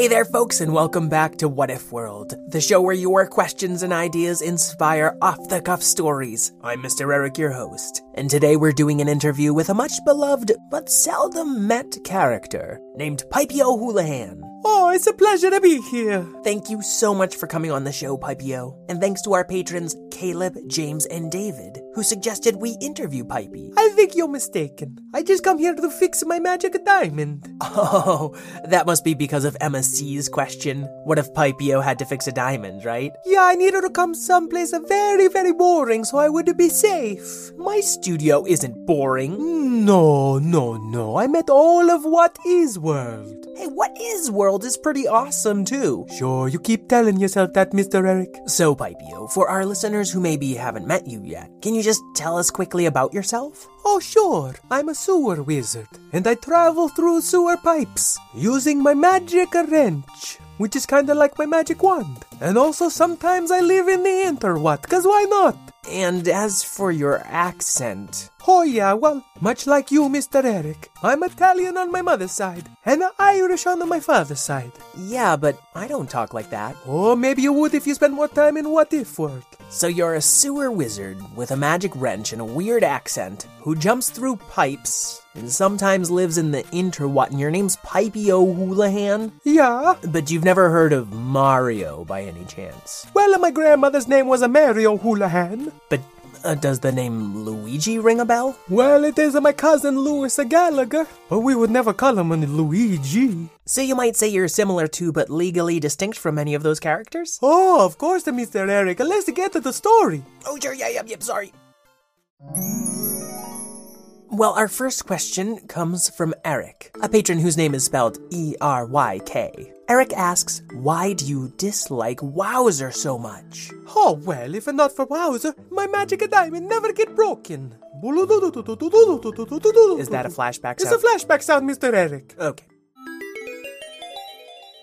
Hey there, folks, and welcome back to What If World, the show where your questions and ideas inspire off the cuff stories. I'm Mr. Eric, your host, and today we're doing an interview with a much beloved but seldom met character named Pipey O'Houlihan. Oh, it's a pleasure to be here. Thank you so much for coming on the show, Pipey-O. And thanks to our patrons, Caleb, James, and David, who suggested we interview Pipey. I think you're mistaken. I just come here to fix my magic diamond. Oh, that must be because of Emma C's question. What if Pipey-O had to fix a diamond, right? Yeah, I needed to come someplace very, very boring so I would be safe. My studio isn't boring. No, no, no. I meant all of What If World. Hey, What If World is pretty awesome too. Sure, you keep telling yourself that, Mr. Eric. So, Pipey-O, for our listeners who maybe haven't met you yet, can you just tell us quickly about yourself? Oh, sure. I'm a sewer wizard, and I travel through sewer pipes using my magic wrench, which is kinda like my magic wand. And also sometimes I live in the interwhat, cause why not? And as for your accent. Oh, yeah, well, much like you, Mr. Eric, I'm Italian on my mother's side and Irish on my father's side. Yeah, but I don't talk like that. Oh, maybe you would if you spent more time in What If World. So you're a sewer wizard with a magic wrench and a weird accent who jumps through pipes and sometimes lives in the interwhat, and your name's Pipey O'Houlihan? Yeah. But you've never heard of Mario by any chance? Well, my grandmother's name was a Mary O'Houlihan. But uh, does the name Luigi ring a bell? Well, it is my cousin Louis Gallagher, but we would never call him Luigi. So you might say you're similar to, but legally distinct from any of those characters? Oh, of course, Mr. Eric. Let's get to the story. Oh, sure, yeah, yeah, yeah, sorry. Well, our first question comes from Eric, a patron whose name is spelled E R Y K. Eric asks, Why do you dislike Wowzer so much? Oh, well, if not for Wowzer, my magic diamond never get broken. Is that a flashback sound? It's a flashback sound, Mr. Eric. Okay.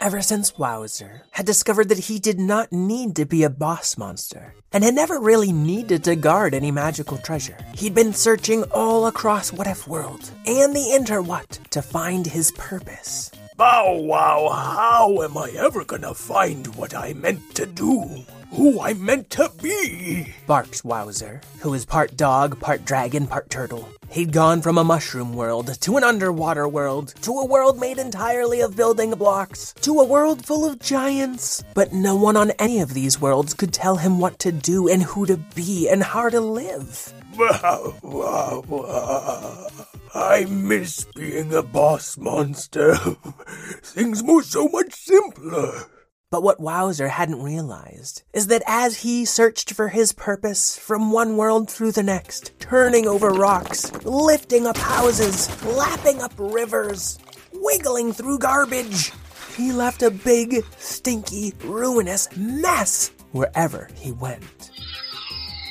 Ever since Wowzer had discovered that he did not need to be a boss monster and had never really needed to guard any magical treasure, he'd been searching all across What If World and the Interwhat to find his purpose. Bow wow, how am I ever gonna find what I meant to do? Who I meant to be? barks Wowzer, who is part dog, part dragon, part turtle. He'd gone from a mushroom world to an underwater world to a world made entirely of building blocks to a world full of giants. But no one on any of these worlds could tell him what to do and who to be and how to live. Wow, wow, wow. I miss being a boss monster. Things were so much simpler. But what Wowzer hadn't realized is that as he searched for his purpose from one world through the next, turning over rocks, lifting up houses, lapping up rivers, wiggling through garbage, he left a big, stinky, ruinous mess wherever he went.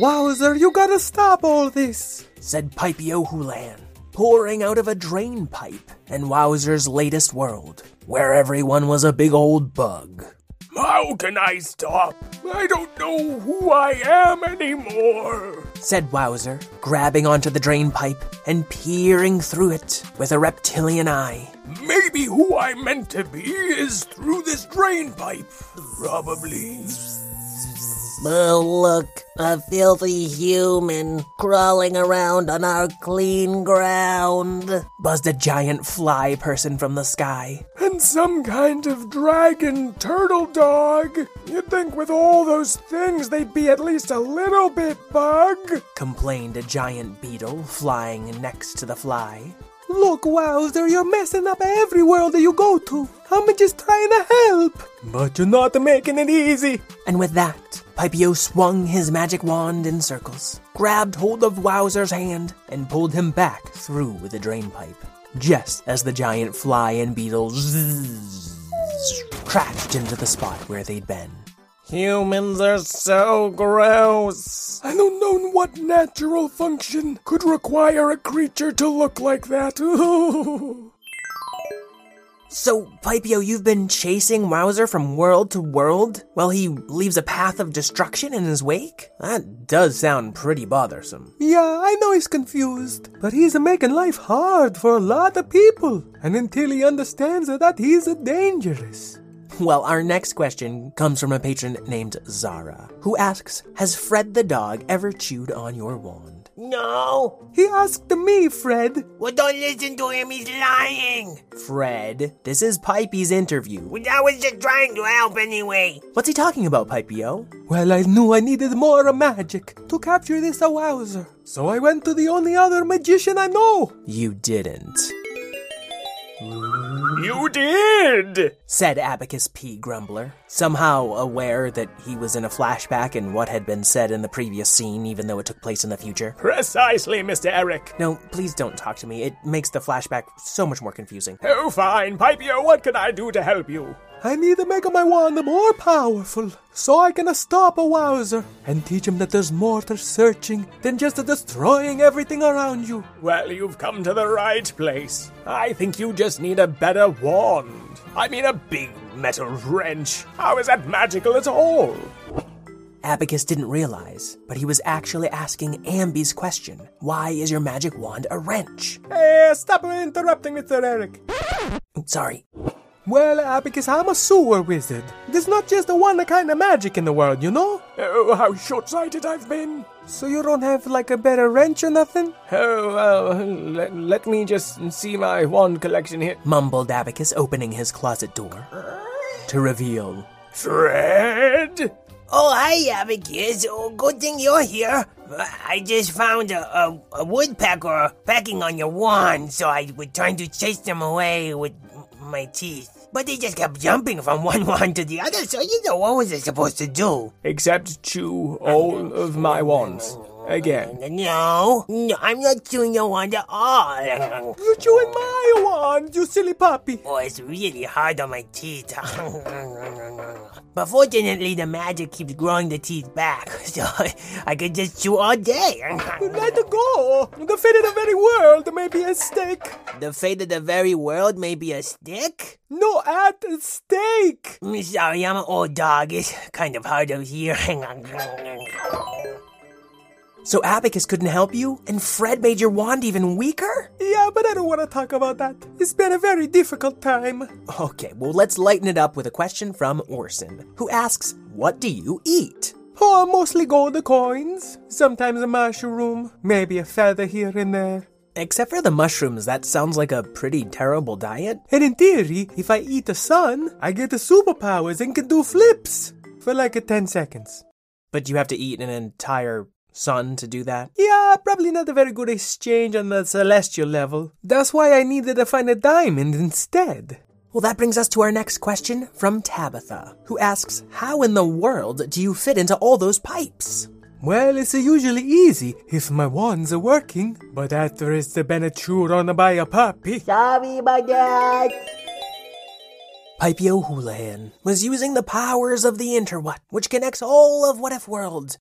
Wowzer, you gotta stop all this, said Pipey O'Houlihan, pouring out of a drain pipe in Wowzer's latest world, where everyone was a big old bug. How can I stop? I don't know who I am anymore. said Wowzer, grabbing onto the drain pipe and peering through it with a reptilian eye. Maybe who I meant to be is through this drain pipe. Probably. Oh, look, a filthy human crawling around on our clean ground. Buzzed a giant fly person from the sky. And some kind of dragon turtle dog. You'd think with all those things they'd be at least a little bit bug. Complained a giant beetle flying next to the fly. Look, Wowzer, you're messing up every world that you go to. I'm just trying to help. But you're not making it easy. And with that, Pipio swung his magic wand in circles, grabbed hold of Wowzer's hand, and pulled him back through the drainpipe. Just as the giant fly and beetle zzz, crashed into the spot where they'd been. Humans are so gross. I don't know what natural function could require a creature to look like that. So, Pipio, you've been chasing Wowzer from world to world while he leaves a path of destruction in his wake? That does sound pretty bothersome. yeah, I know he's confused, but he's making life hard for a lot of people. And until he understands that he's dangerous. Well, our next question comes from a patron named Zara, who asks Has Fred the dog ever chewed on your wand? No. He asked me, Fred. Well, don't listen to him. He's lying. Fred, this is Pipey's interview. Well, I was just trying to help anyway. What's he talking about, Pipio? Well, I knew I needed more magic to capture this Wowzer. So I went to the only other magician I know. You didn't, You did! said Abacus P. Grumbler, somehow aware that he was in a flashback and what had been said in the previous scene, even though it took place in the future. Precisely, Mr. Eric. No, please don't talk to me. It makes the flashback so much more confusing. Oh, fine. Pipio, what can I do to help you? I need to make my wand more powerful so I can stop a Wowzer and teach him that there's more to searching than just destroying everything around you. Well, you've come to the right place. I think you just need a better wand. I mean, a big metal wrench. How is that magical at all? Abacus didn't realize, but he was actually asking Ambi's question Why is your magic wand a wrench? Hey, stop interrupting, Mr. Eric. Sorry. Well, uh, Abacus, I'm a sewer wizard. There's not just the one kind of magic in the world, you know? Oh, how short sighted I've been. So you don't have like a better wrench or nothing? Oh, well, let, let me just see my wand collection here. mumbled Abacus, opening his closet door to reveal Fred? Oh, hi, Abacus. Oh, good thing you're here. I just found a, a, a woodpecker pecking on your wand, so I was trying to chase them away with m- my teeth. But they just kept jumping from one wand to the other, so you know what was I supposed to do? Except chew all of my wands. Again. Uh, no, no, I'm not chewing your wand at all. You're chewing my wand, you silly puppy. Oh, it's really hard on my teeth. but fortunately, the magic keeps growing the teeth back, so I could just chew all day. Let it go. The fate of the very world may be at stake. the fate of the very world may be a stick? No, at stake. I'm sorry, I'm an old dog. It's kind of hard to hear. So Abacus couldn't help you, and Fred made your wand even weaker? Yeah, but I don't want to talk about that. It's been a very difficult time. Okay, well, let's lighten it up with a question from Orson, who asks, What do you eat? Oh, mostly gold coins. Sometimes a mushroom. Maybe a feather here and there. Except for the mushrooms, that sounds like a pretty terrible diet. And in theory, if I eat the sun, I get the superpowers and can do flips for like a 10 seconds. But you have to eat an entire sun to do that? Yeah, probably not a very good exchange on the celestial level. That's why I needed to find a diamond instead. Well, that brings us to our next question from Tabitha, who asks, How in the world do you fit into all those pipes? Well, it's usually easy if my wands are working, but after it's been chewed on by a puppy. Sorry about that. Pipio Houlihan was using the powers of the Interwhat, which connects all of What If World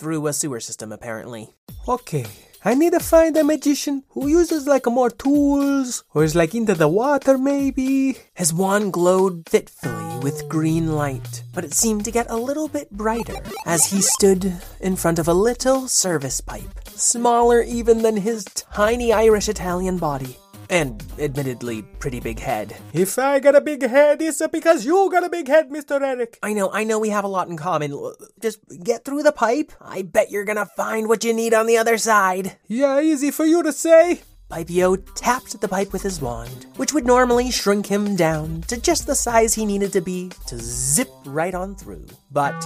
through a sewer system, apparently. Okay, I need to find a magician who uses like more tools, or is like into the water maybe. His wand glowed fitfully with green light, but it seemed to get a little bit brighter as he stood in front of a little service pipe, smaller even than his tiny Irish Italian body, and admittedly pretty big head. If I got a big head, it's because you got a big head, Mr. Eric. I know, I know we have a lot in common. Just get through the pipe. I bet you're gonna find what you need on the other side. Yeah, easy for you to say. Pipio tapped the pipe with his wand, which would normally shrink him down to just the size he needed to be to zip right on through. But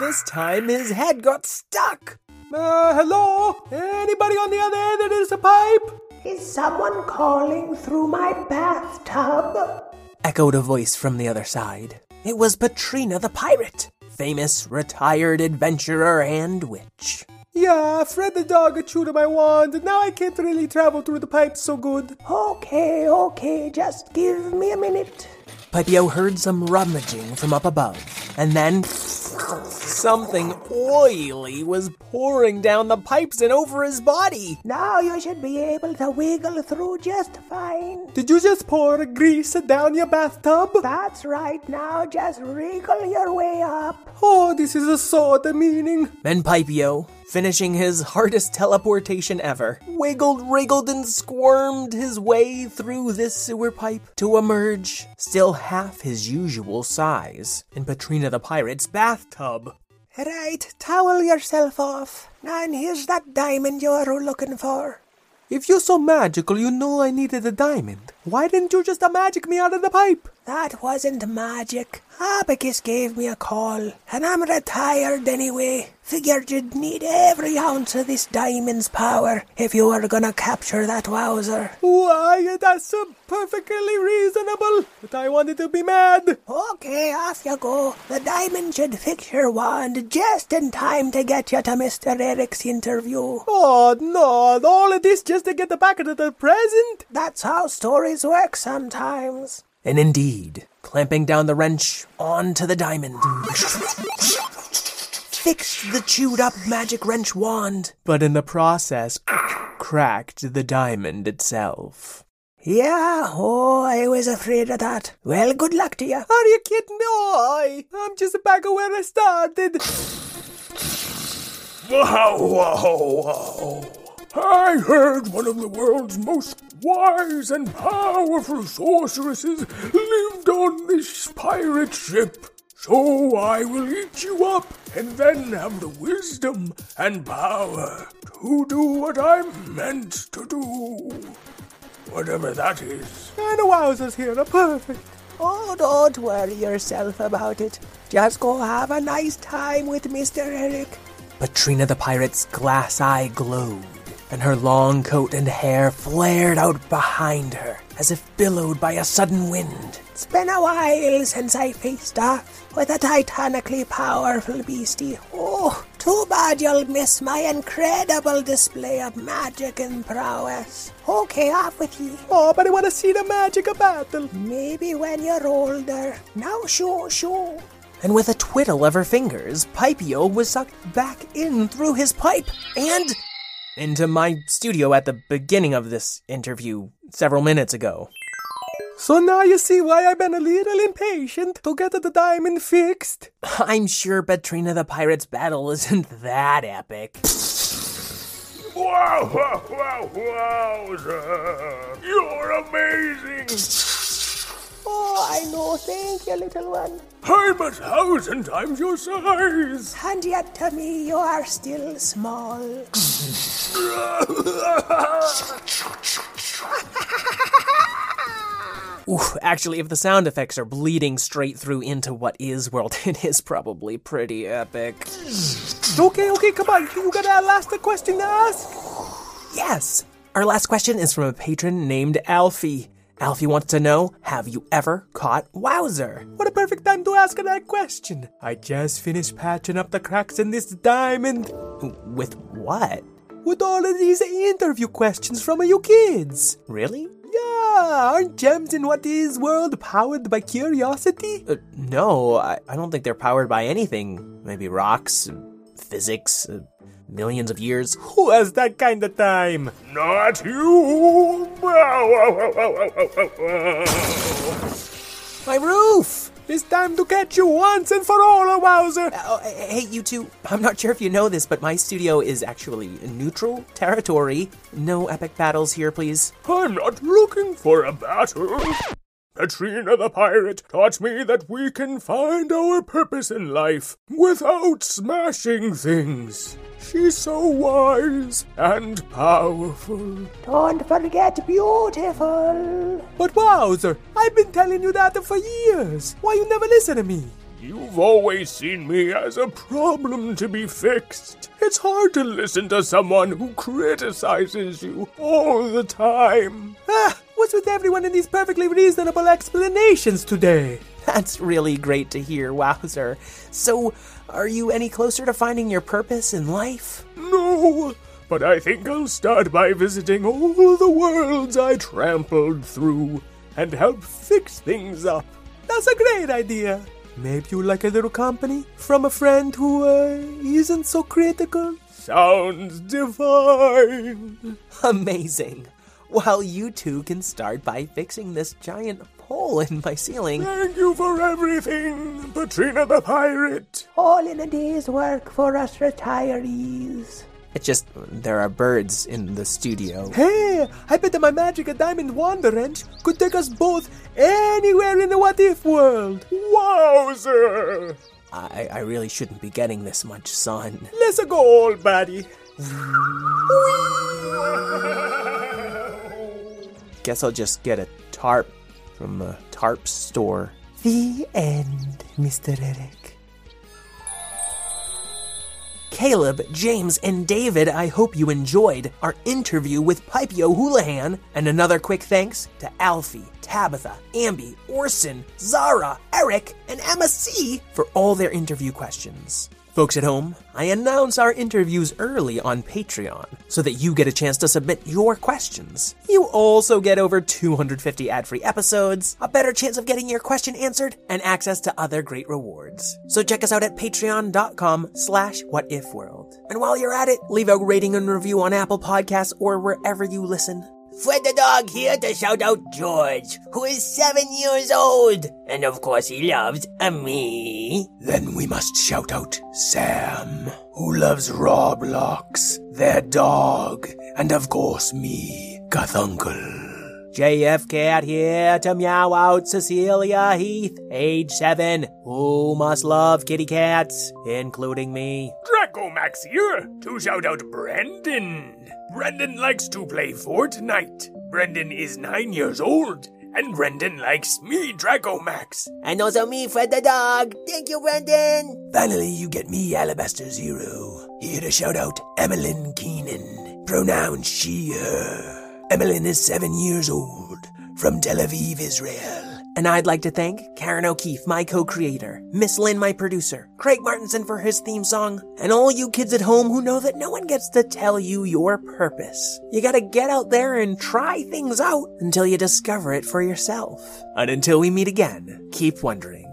this time his head got stuck. Uh, hello? Anybody on the other end of this pipe? Is someone calling through my bathtub? Echoed a voice from the other side. It was Patrina the pirate, famous retired adventurer and witch. Yeah, Fred the dog got chewed my wand, and now I can't really travel through the pipes so good. Okay, okay, just give me a minute. Pipio heard some rummaging from up above, and then something oily was pouring down the pipes and over his body. Now you should be able to wiggle through just fine. Did you just pour grease down your bathtub? That's right, now just wriggle your way up. Oh, this is a so demeaning. Then Pipio, finishing his hardest teleportation ever, wiggled, wriggled, and squirmed his way through this sewer pipe to emerge, still half his usual size, in Patrina the Pirate's bathtub. Right, towel yourself off. And here's that diamond you're looking for. If you're so magical, you know I needed a diamond. Why didn't you just magic me out of the pipe? That wasn't magic. Abacus gave me a call, and I'm retired anyway. Figured you'd need every ounce of this diamond's power if you were gonna capture that wowzer. Why, that's uh, perfectly reasonable. But I wanted to be mad. Okay, off you go. The diamond should fix your wand just in time to get you to Mr. Eric's interview. Oh, no, all of this just to get the back of the present? That's how stories work sometimes. And indeed, clamping down the wrench onto the diamond, fixed the chewed up magic wrench wand, but in the process, cracked the diamond itself. Yeah, oh, I was afraid of that. Well, good luck to you. Are you kidding me? Oh, I'm just back where I started. Wow, wow, wow. I heard one of the world's most wise and powerful sorceresses lived on this pirate ship. So I will eat you up and then have the wisdom and power to do what I'm meant to do. Whatever that is. And the wowzers here are perfect. Oh, don't worry yourself about it. Just go have a nice time with Mr. Eric. Patrina the pirate's glass eye glowed, and her long coat and hair flared out behind her as if billowed by a sudden wind. It's been a while since I faced off with a titanically powerful beastie. Oh, too bad you'll miss my incredible display of magic and prowess. Okay, off with ye. Oh, but I want to see the magic of battle. Maybe when you're older. Now, show, show. And with a twiddle of her fingers, Pipio was sucked back in through his pipe and into my studio at the beginning of this interview several minutes ago. So now you see why I've been a little impatient to get the diamond fixed. I'm sure Patrina the Pirate's battle isn't that epic. Wow, wow, wow, wowzer. You're amazing. Oh, I know. Thank you, little one. I'm a thousand times your size. And yet to me, you are still small. Ooh, actually, if the sound effects are bleeding straight through into What If World, it is probably pretty epic. Okay, okay, come on. You got a last question to ask? Yes! Our last question is from a patron named Alfie. Alfie wants to know Have you ever caught Wowzer? What a perfect time to ask that question. I just finished patching up the cracks in this diamond. With what? With all of these interview questions from you kids. Really? Yeah, aren't gems in What If World powered by curiosity? Uh, no, I, I don't think they're powered by anything. Maybe rocks, physics, uh, millions of years. Who has that kind of time? Not you. My roof! It's time to catch you once and for all, a wowzer. Uh, oh, hey, you two. I'm not sure if you know this, but my studio is actually neutral territory. No epic battles here, please. I'm not looking for a battle. Patrina the pirate taught me that we can find our purpose in life without smashing things. She's so wise and powerful. Don't forget beautiful. But wowzer, I've been telling you that for years. Why you never listen to me? You've always seen me as a problem to be fixed. It's hard to listen to someone who criticizes you all the time. Ah, what's with everyone in these perfectly reasonable explanations today? That's really great to hear, Wowzer. So, are you any closer to finding your purpose in life? No, but I think I'll start by visiting all the worlds I trampled through and help fix things up. That's a great idea. Maybe you like a little company from a friend who uh, isn't so critical. Sounds divine. Amazing. Well, you two can start by fixing this giant hole in my ceiling. Thank you for everything, Patrina the Pirate. All in a day's work for us retirees. It's just there are birds in the studio. Hey, I bet that my magic a diamond wand wrench could take us both anywhere in the what if world. Wowzer! I, I really shouldn't be getting this much sun. Let's go, old buddy. Guess I'll just get a tarp from the tarp store. The end, Mr. Eric. Caleb, James, and David, I hope you enjoyed our interview with Pipio Houlihan. And another quick thanks to Alfie, Tabitha, Ambi, Orson, Zara, Eric, and Emma C for all their interview questions. Folks at home, I announce our interviews early on Patreon so that you get a chance to submit your questions. You also get over 250 ad-free episodes, a better chance of getting your question answered, and access to other great rewards. So check us out at patreon.com slash whatifworld. And while you're at it, leave a rating and review on Apple Podcasts or wherever you listen. Fred the dog here to shout out George, who is seven years old. And of course he loves me. Then we must shout out Sam, who loves Roblox, their dog, and of course me, Guthuncle. JF Cat here to meow out Cecilia Heath, age seven, who must love kitty cats, including me. Draco Max here to shout out Brendan. Brendan likes to play Fortnite. Brendan is nine years old, and Brendan likes me, Draco Max. And also me, Fred the dog. Thank you, Brendan. Finally, you get me, Alabaster Zero, here to shout out Emmeline Keenan, pronouns she, her. Emmeline is seven years old, from Tel Aviv, Israel. And I'd like to thank Karen O'Keefe, my co-creator, Miss Lynn, my producer, Craig Martinson for his theme song, and all you kids at home who know that no one gets to tell you your purpose. You gotta get out there and try things out until you discover it for yourself. And until we meet again, keep wondering.